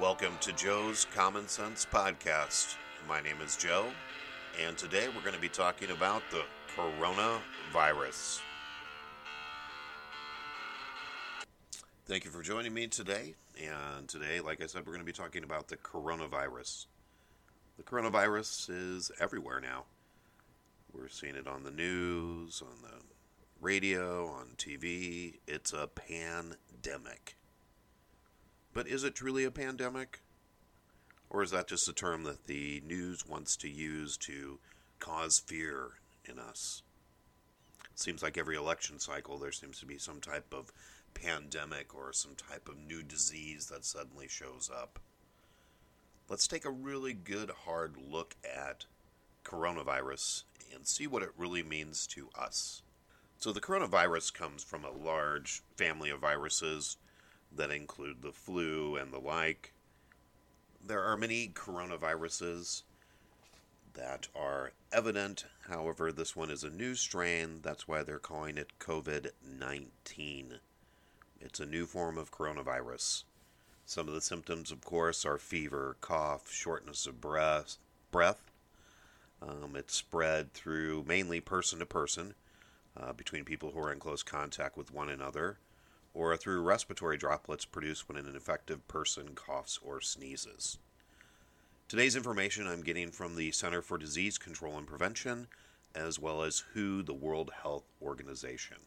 Welcome to Joe's Common Sense Podcast. My name is Joe, and today we're going to be talking about the coronavirus. Thank you for joining me today. And today, like I said, we're going to be talking about the coronavirus. The coronavirus is everywhere now. We're seeing it on the news, on the radio, on TV. It's a pandemic. But is it truly a pandemic? Or is that just a term that the news wants to use to cause fear in us? It seems like every election cycle there seems to be some type of pandemic or some type of new disease that suddenly shows up. Let's take a really good hard look at coronavirus and see what it really means to us. So, the coronavirus comes from a large family of viruses that include the flu and the like. There are many coronaviruses that are evident. However, this one is a new strain. That's why they're calling it COVID 19. It's a new form of coronavirus. Some of the symptoms, of course, are fever, cough, shortness of breath. breath. Um, it's spread through mainly person to person uh, between people who are in close contact with one another or through respiratory droplets produced when an infected person coughs or sneezes. Today's information I'm getting from the Center for Disease Control and Prevention, as well as WHO, the World Health Organization.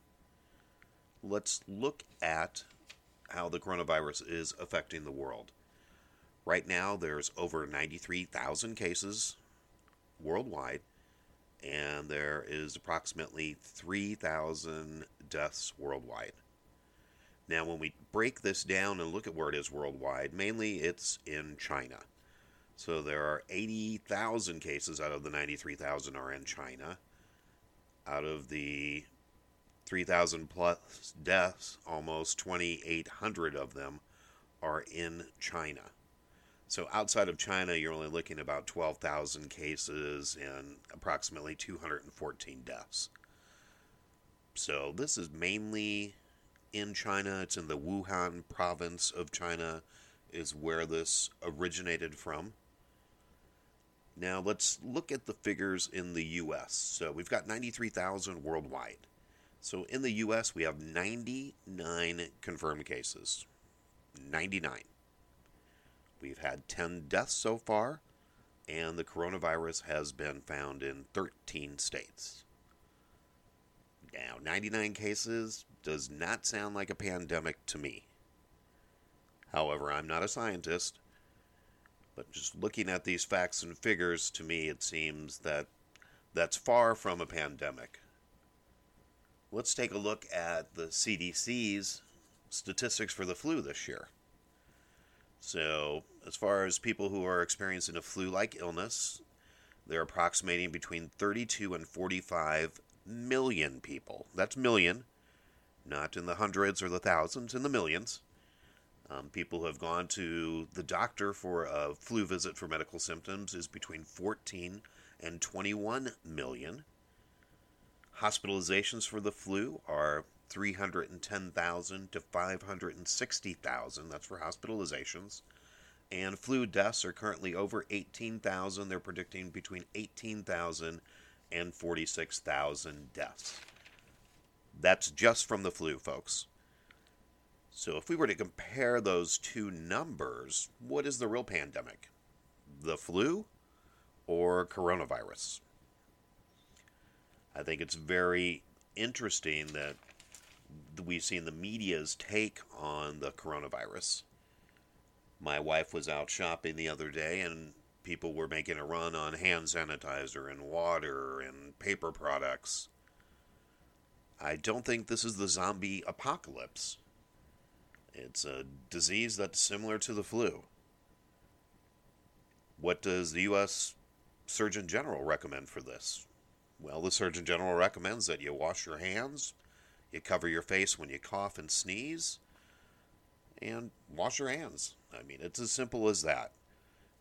Let's look at how the coronavirus is affecting the world. Right now, there's over 93,000 cases worldwide, and there is approximately 3,000 deaths worldwide. Now, when we break this down and look at where it is worldwide, mainly it's in China. So there are 80,000 cases out of the 93,000 are in China. Out of the 3,000 plus deaths, almost 2,800 of them are in China. So outside of China, you're only looking about 12,000 cases and approximately 214 deaths. So this is mainly in China. It's in the Wuhan province of China, is where this originated from. Now let's look at the figures in the U.S. So we've got 93,000 worldwide. So in the U.S., we have 99 confirmed cases. 99. We've had 10 deaths so far, and the coronavirus has been found in 13 states. Now, 99 cases does not sound like a pandemic to me. However, I'm not a scientist, but just looking at these facts and figures, to me, it seems that that's far from a pandemic. Let's take a look at the CDC's statistics for the flu this year. So, as far as people who are experiencing a flu like illness, they're approximating between 32 and 45 million people. That's million, not in the hundreds or the thousands, in the millions. Um, people who have gone to the doctor for a flu visit for medical symptoms is between 14 and 21 million. Hospitalizations for the flu are 310,000 to 560,000. That's for hospitalizations. And flu deaths are currently over 18,000. They're predicting between 18,000 and 46,000 deaths. That's just from the flu, folks. So, if we were to compare those two numbers, what is the real pandemic? The flu or coronavirus? I think it's very interesting that we've seen the media's take on the coronavirus. My wife was out shopping the other day and people were making a run on hand sanitizer and water and paper products. I don't think this is the zombie apocalypse. It's a disease that's similar to the flu. What does the U.S. Surgeon General recommend for this? Well, the Surgeon General recommends that you wash your hands, you cover your face when you cough and sneeze, and wash your hands. I mean, it's as simple as that.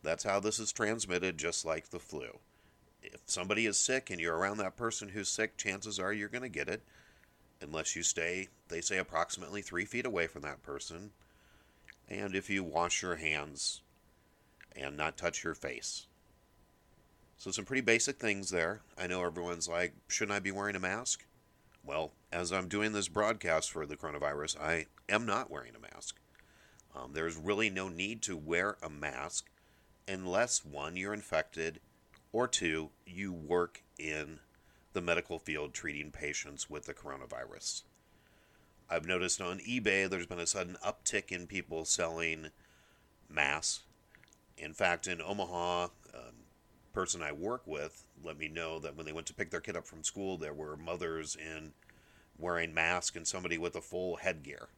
That's how this is transmitted, just like the flu. If somebody is sick and you're around that person who's sick, chances are you're going to get it unless you stay, they say, approximately three feet away from that person. and if you wash your hands and not touch your face. So, some pretty basic things there. I know everyone's like, shouldn't I be wearing a mask? Well, as I'm doing this broadcast for the coronavirus, I am not wearing a mask. Um, there's really no need to wear a mask unless one, you're infected, or two, you work in the medical field treating patients with the coronavirus. I've noticed on eBay there's been a sudden uptick in people selling masks. In fact, in Omaha, a um, person I work with let me know that when they went to pick their kid up from school, there were mothers in wearing masks and somebody with a full headgear.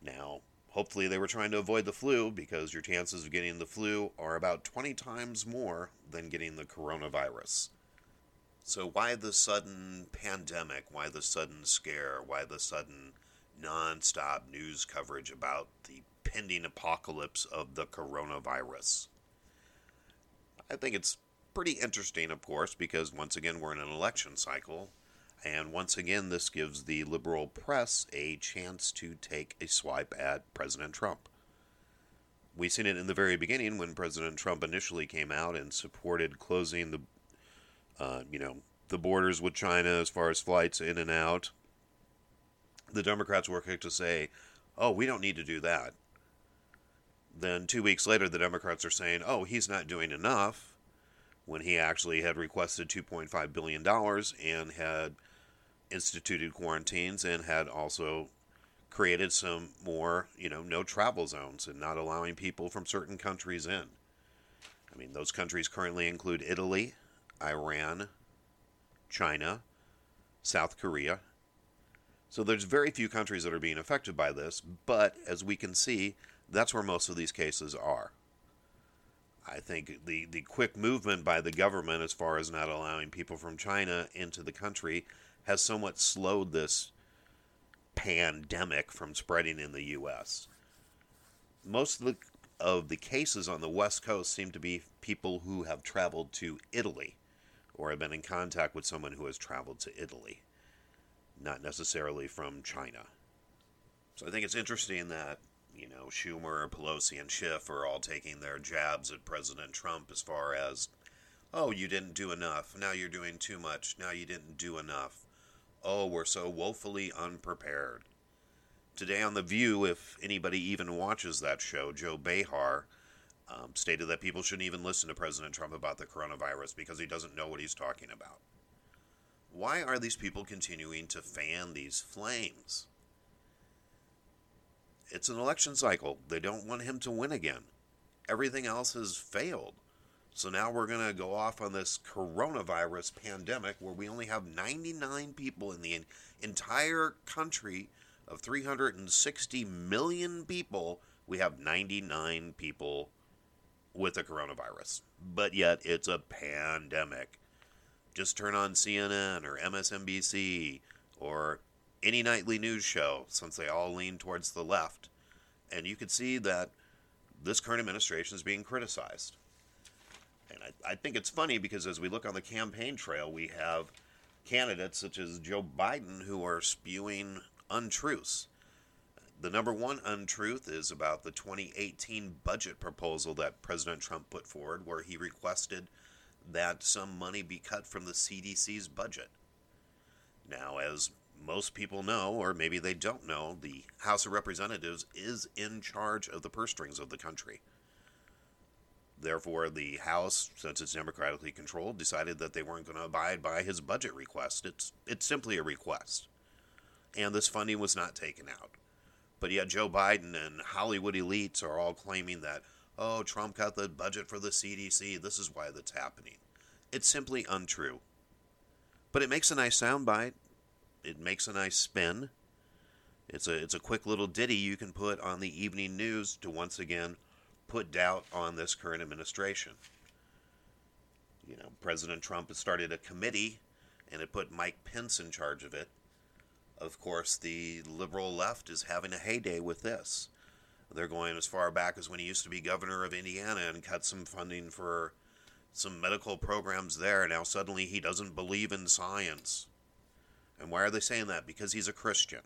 Now, hopefully they were trying to avoid the flu because your chances of getting the flu are about 20 times more than getting the coronavirus. So, why the sudden pandemic? Why the sudden scare? Why the sudden non-stop news coverage about the pending apocalypse of the coronavirus? I think it's pretty interesting, of course, because once again we're in an election cycle, and once again this gives the liberal press a chance to take a swipe at President Trump. We've seen it in the very beginning when President Trump initially came out and supported closing the, uh, you know, the borders with China as far as flights in and out. The Democrats were quick to say, "Oh, we don't need to do that." Then two weeks later, the Democrats are saying, "Oh, he's not doing enough." when he actually had requested $2.5 billion and had instituted quarantines and had also created some more, you know, no travel zones and not allowing people from certain countries in. I mean, those countries currently include Italy, Iran, China, South Korea. So there's very few countries that are being affected by this, but as we can see, that's where most of these cases are. I think the, the quick movement by the government as far as not allowing people from China into the country has somewhat slowed this pandemic from spreading in the U.S. Most of the, of the cases on the West Coast seem to be people who have traveled to Italy or have been in contact with someone who has traveled to Italy, not necessarily from China. So I think it's interesting that you know, Schumer, Pelosi, and Schiff are all taking their jabs at President Trump as far as, oh, you didn't do enough. Now you're doing too much. Now you didn't do enough. Oh, we're so woefully unprepared. Today on The View, if anybody even watches that show, Joy Behar um, stated that people shouldn't even listen to President Trump about the coronavirus because he doesn't know what he's talking about. Why are these people continuing to fan these flames? It's an election cycle. They don't want him to win again. Everything else has failed. So now we're going to go off on this coronavirus pandemic where we only have 99 people in the entire country of 360 million people. We have 99 people with the coronavirus. But yet it's a pandemic. Just turn on CNN or MSNBC or any nightly news show, since they all lean towards the left. And you can see that this current administration is being criticized. And I, I think it's funny because as we look on the campaign trail, we have candidates such as Joe Biden who are spewing untruths. The number one untruth is about the 2018 budget proposal that President Trump put forward, where he requested that some money be cut from the CDC's budget. Now, as most people know, or maybe they don't know, the House of Representatives is in charge of the purse strings of the country. Therefore, the House, since it's democratically controlled, decided that they weren't going to abide by his budget request. It's it's simply a request, and this funding was not taken out. But yet, Joe Biden and Hollywood elites are all claiming that, oh, Trump cut the budget for the CDC. This is why that's happening. It's simply untrue. But it makes a nice soundbite it makes a nice spin. It's a it's a quick little ditty you can put on the evening news to once again put doubt on this current administration. You know, President Trump has started a committee and it put Mike Pence in charge of it. Of course, the liberal left is having a heyday with this. They're going as far back as when he used to be governor of Indiana and cut some funding for some medical programs there. Now suddenly he doesn't believe in science. And why are they saying that? Because he's a Christian.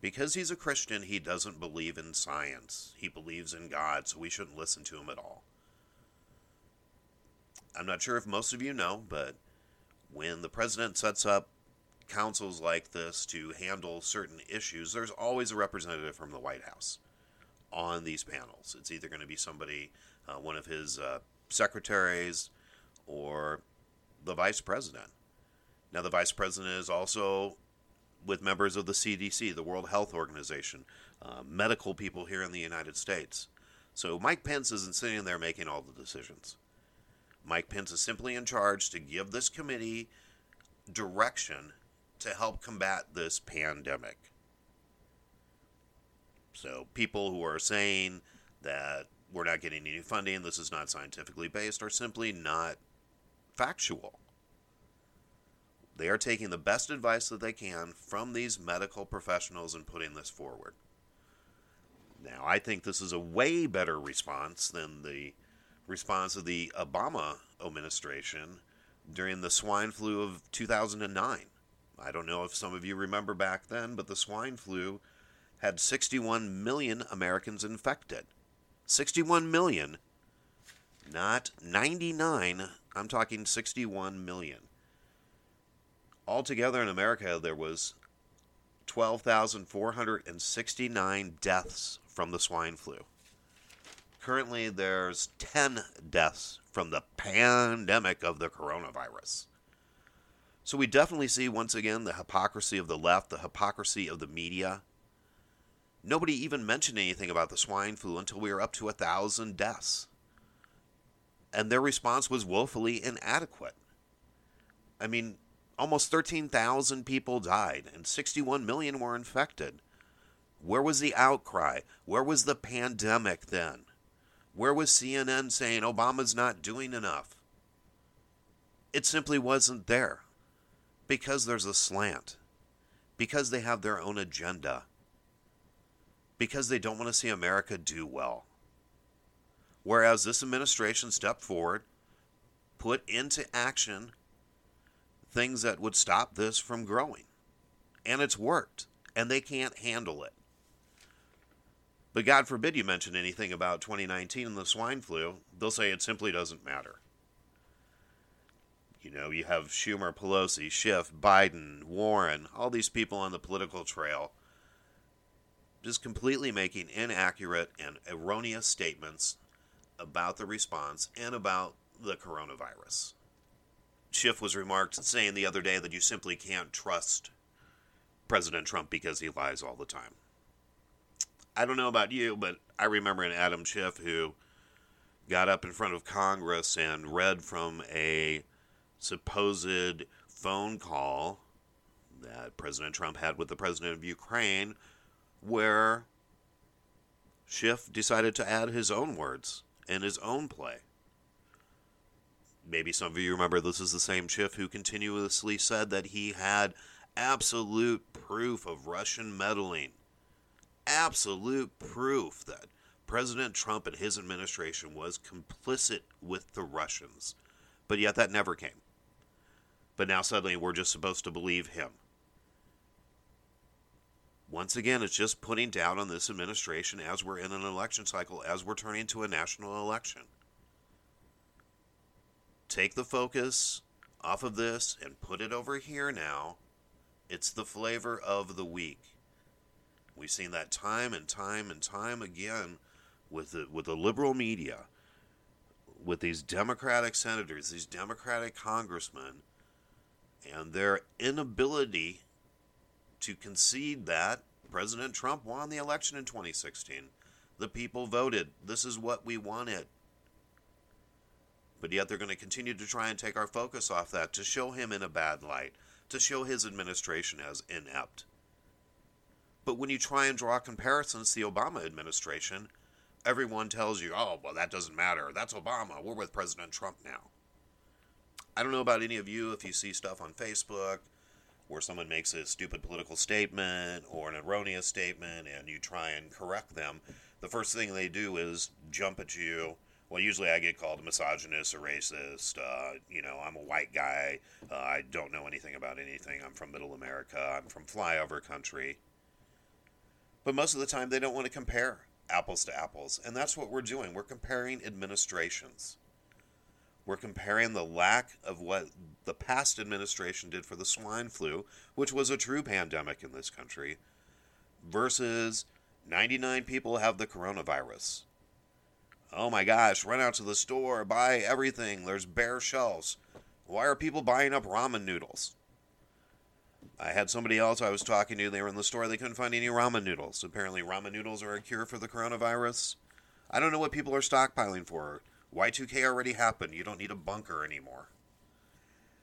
Because he's a Christian, he doesn't believe in science. He believes in God, so we shouldn't listen to him at all. I'm not sure if most of you know, but when the president sets up councils like this to handle certain issues, there's always a representative from the White House on these panels. It's either going to be somebody, uh, one of his uh, secretaries, or the vice president. Now, the vice president is also with members of the CDC, the World Health Organization, uh, medical people here in the United States. So Mike Pence isn't sitting there making all the decisions. Mike Pence is simply in charge to give this committee direction to help combat this pandemic. So people who are saying that we're not getting any funding, this is not scientifically based, are simply not factual. They are taking the best advice that they can from these medical professionals and putting this forward. Now, I think this is a way better response than the response of the Obama administration during the swine flu of 2009. I don't know if some of you remember back then, but the swine flu had 61 million Americans infected. 61 million, not 99. I'm talking 61 million. Altogether in America, there was 12,469 deaths from the swine flu. Currently, there's 10 deaths from the pandemic of the coronavirus. So we definitely see once again the hypocrisy of the left, the hypocrisy of the media. Nobody even mentioned anything about the swine flu until we were up to a thousand deaths. And their response was woefully inadequate. I mean, almost 13,000 people died and 61 million were infected. Where was the outcry? Where was the pandemic then? Where was CNN saying Obama's not doing enough? It simply wasn't there. Because there's a slant. Because they have their own agenda. Because they don't want to see America do well. Whereas this administration stepped forward, put into action things that would stop this from growing. And it's worked. And they can't handle it. But God forbid you mention anything about 2019 and the swine flu, they'll say it simply doesn't matter. You know, you have Schumer, Pelosi, Schiff, Biden, Warren, all these people on the political trail just completely making inaccurate and erroneous statements about the response and about the coronavirus. Schiff was remarked saying the other day that you simply can't trust President Trump because he lies all the time. I don't know about you, but I remember an Adam Schiff who got up in front of Congress and read from a supposed phone call that President Trump had with the president of Ukraine, where Schiff decided to add his own words and his own play. Maybe some of you remember this is the same Schiff who continuously said that he had absolute proof of Russian meddling absolute proof that President Trump and his administration was complicit with the Russians. But yet that never came. But now suddenly we're just supposed to believe him. Once again, it's just putting down on this administration as we're in an election cycle, as we're turning to a national election. Take the focus off of this and put it over here now. It's the flavor of the week. We've seen that time and time and time again with the, with the liberal media, with these Democratic senators, these Democratic congressmen, and their inability to concede that President Trump won the election in 2016. The people voted. This is what we wanted. But yet they're going to continue to try and take our focus off that to show him in a bad light, to show his administration as inept. But when you try and draw comparisons to the Obama administration, everyone tells you, oh, well, that doesn't matter. That's Obama. We're with President Trump now. I don't know about any of you if you see stuff on Facebook where someone makes a stupid political statement or an erroneous statement and you try and correct them. The first thing they do is jump at you. Well, usually I get called a misogynist a racist. Uh, you know, I'm a white guy. Uh, I don't know anything about anything. I'm from middle America. I'm from flyover country. But most of the time, they don't want to compare apples to apples. And that's what we're doing. We're comparing administrations. We're comparing the lack of what the past administration did for the swine flu, which was a true pandemic in this country, versus 99 people have the coronavirus. Oh my gosh, run out to the store, buy everything. There's bare shelves. Why are people buying up ramen noodles? I had somebody else I was talking to, they were in the store, they couldn't find any ramen noodles. Apparently, ramen noodles are a cure for the coronavirus. I don't know what people are stockpiling for. Y2K already happened. You don't need a bunker anymore.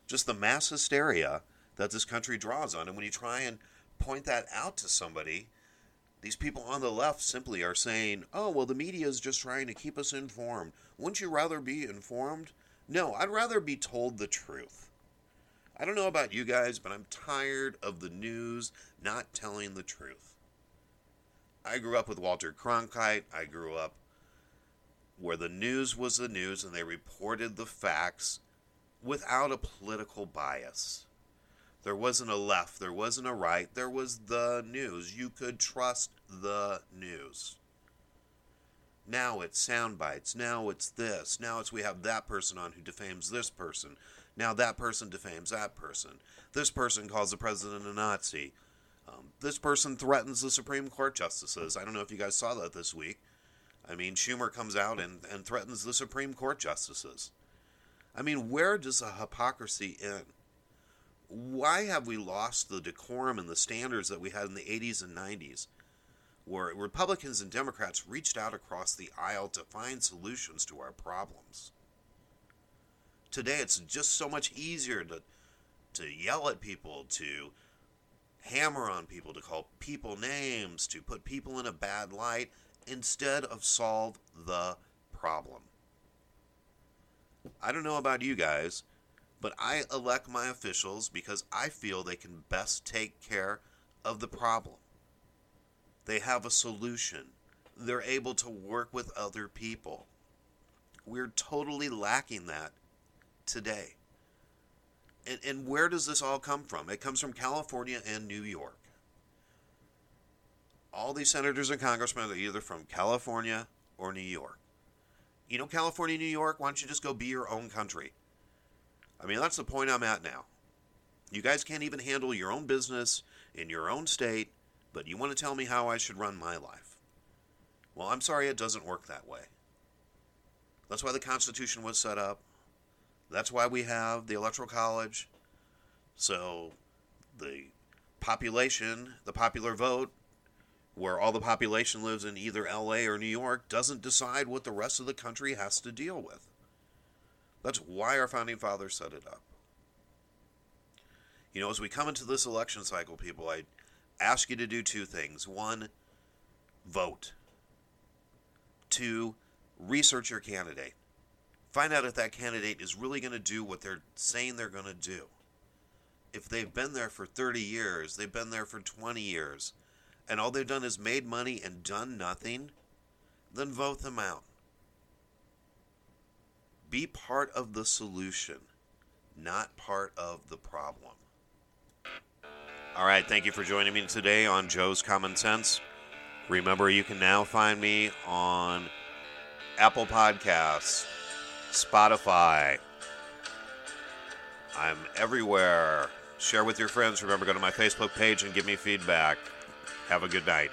Just the mass hysteria that this country draws on. And when you try and point that out to somebody, these people on the left simply are saying, oh, well, the media is just trying to keep us informed. Wouldn't you rather be informed? No, I'd rather be told the truth. I don't know about you guys, but I'm tired of the news not telling the truth. I grew up with Walter Cronkite. I grew up where the news was the news and they reported the facts without a political bias. There wasn't a left, there wasn't a right, there was the news. You could trust the news. Now it's sound bites. Now it's this. Now it's we have that person on who defames this person. Now that person defames that person. This person calls the president a Nazi. Um, this person threatens the Supreme Court justices. I don't know if you guys saw that this week. I mean, Schumer comes out and, and threatens the Supreme Court justices. I mean, where does the hypocrisy end? Why have we lost the decorum and the standards that we had in the 80s and 90s, where Republicans and Democrats reached out across the aisle to find solutions to our problems? Today, it's just so much easier to, to yell at people, to hammer on people, to call people names, to put people in a bad light, instead of solve the problem. I don't know about you guys, but I elect my officials because I feel they can best take care of the problem. They have a solution. They're able to work with other people. We're totally lacking that today. And, and where does this all come from? It comes from California and New York all these senators and congressmen are either from California or New York. You know, California, New York, why don't you just go be your own country? I mean, that's the point I'm at now. You guys can't even handle your own business in your own state, but you want to tell me how I should run my life. Well, I'm sorry it doesn't work that way. That's why the Constitution was set up. That's why we have the Electoral College. So the population, the popular vote, where all the population lives in either LA or New York, doesn't decide what the rest of the country has to deal with. That's why our founding fathers set it up. You know, as we come into this election cycle, people, I ask you to do two things. One, vote. Two, research your candidate. Find out if that candidate is really going to do what they're saying they're going to do. If they've been there for 30 years, they've been there for 20 years, and all they've done is made money and done nothing, then vote them out. Be part of the solution, not part of the problem. All right, thank you for joining me today on Joe's Common Sense. Remember, you can now find me on Apple Podcasts, Spotify. I'm everywhere. Share with your friends. Remember, go to my Facebook page and give me feedback. Have a good night.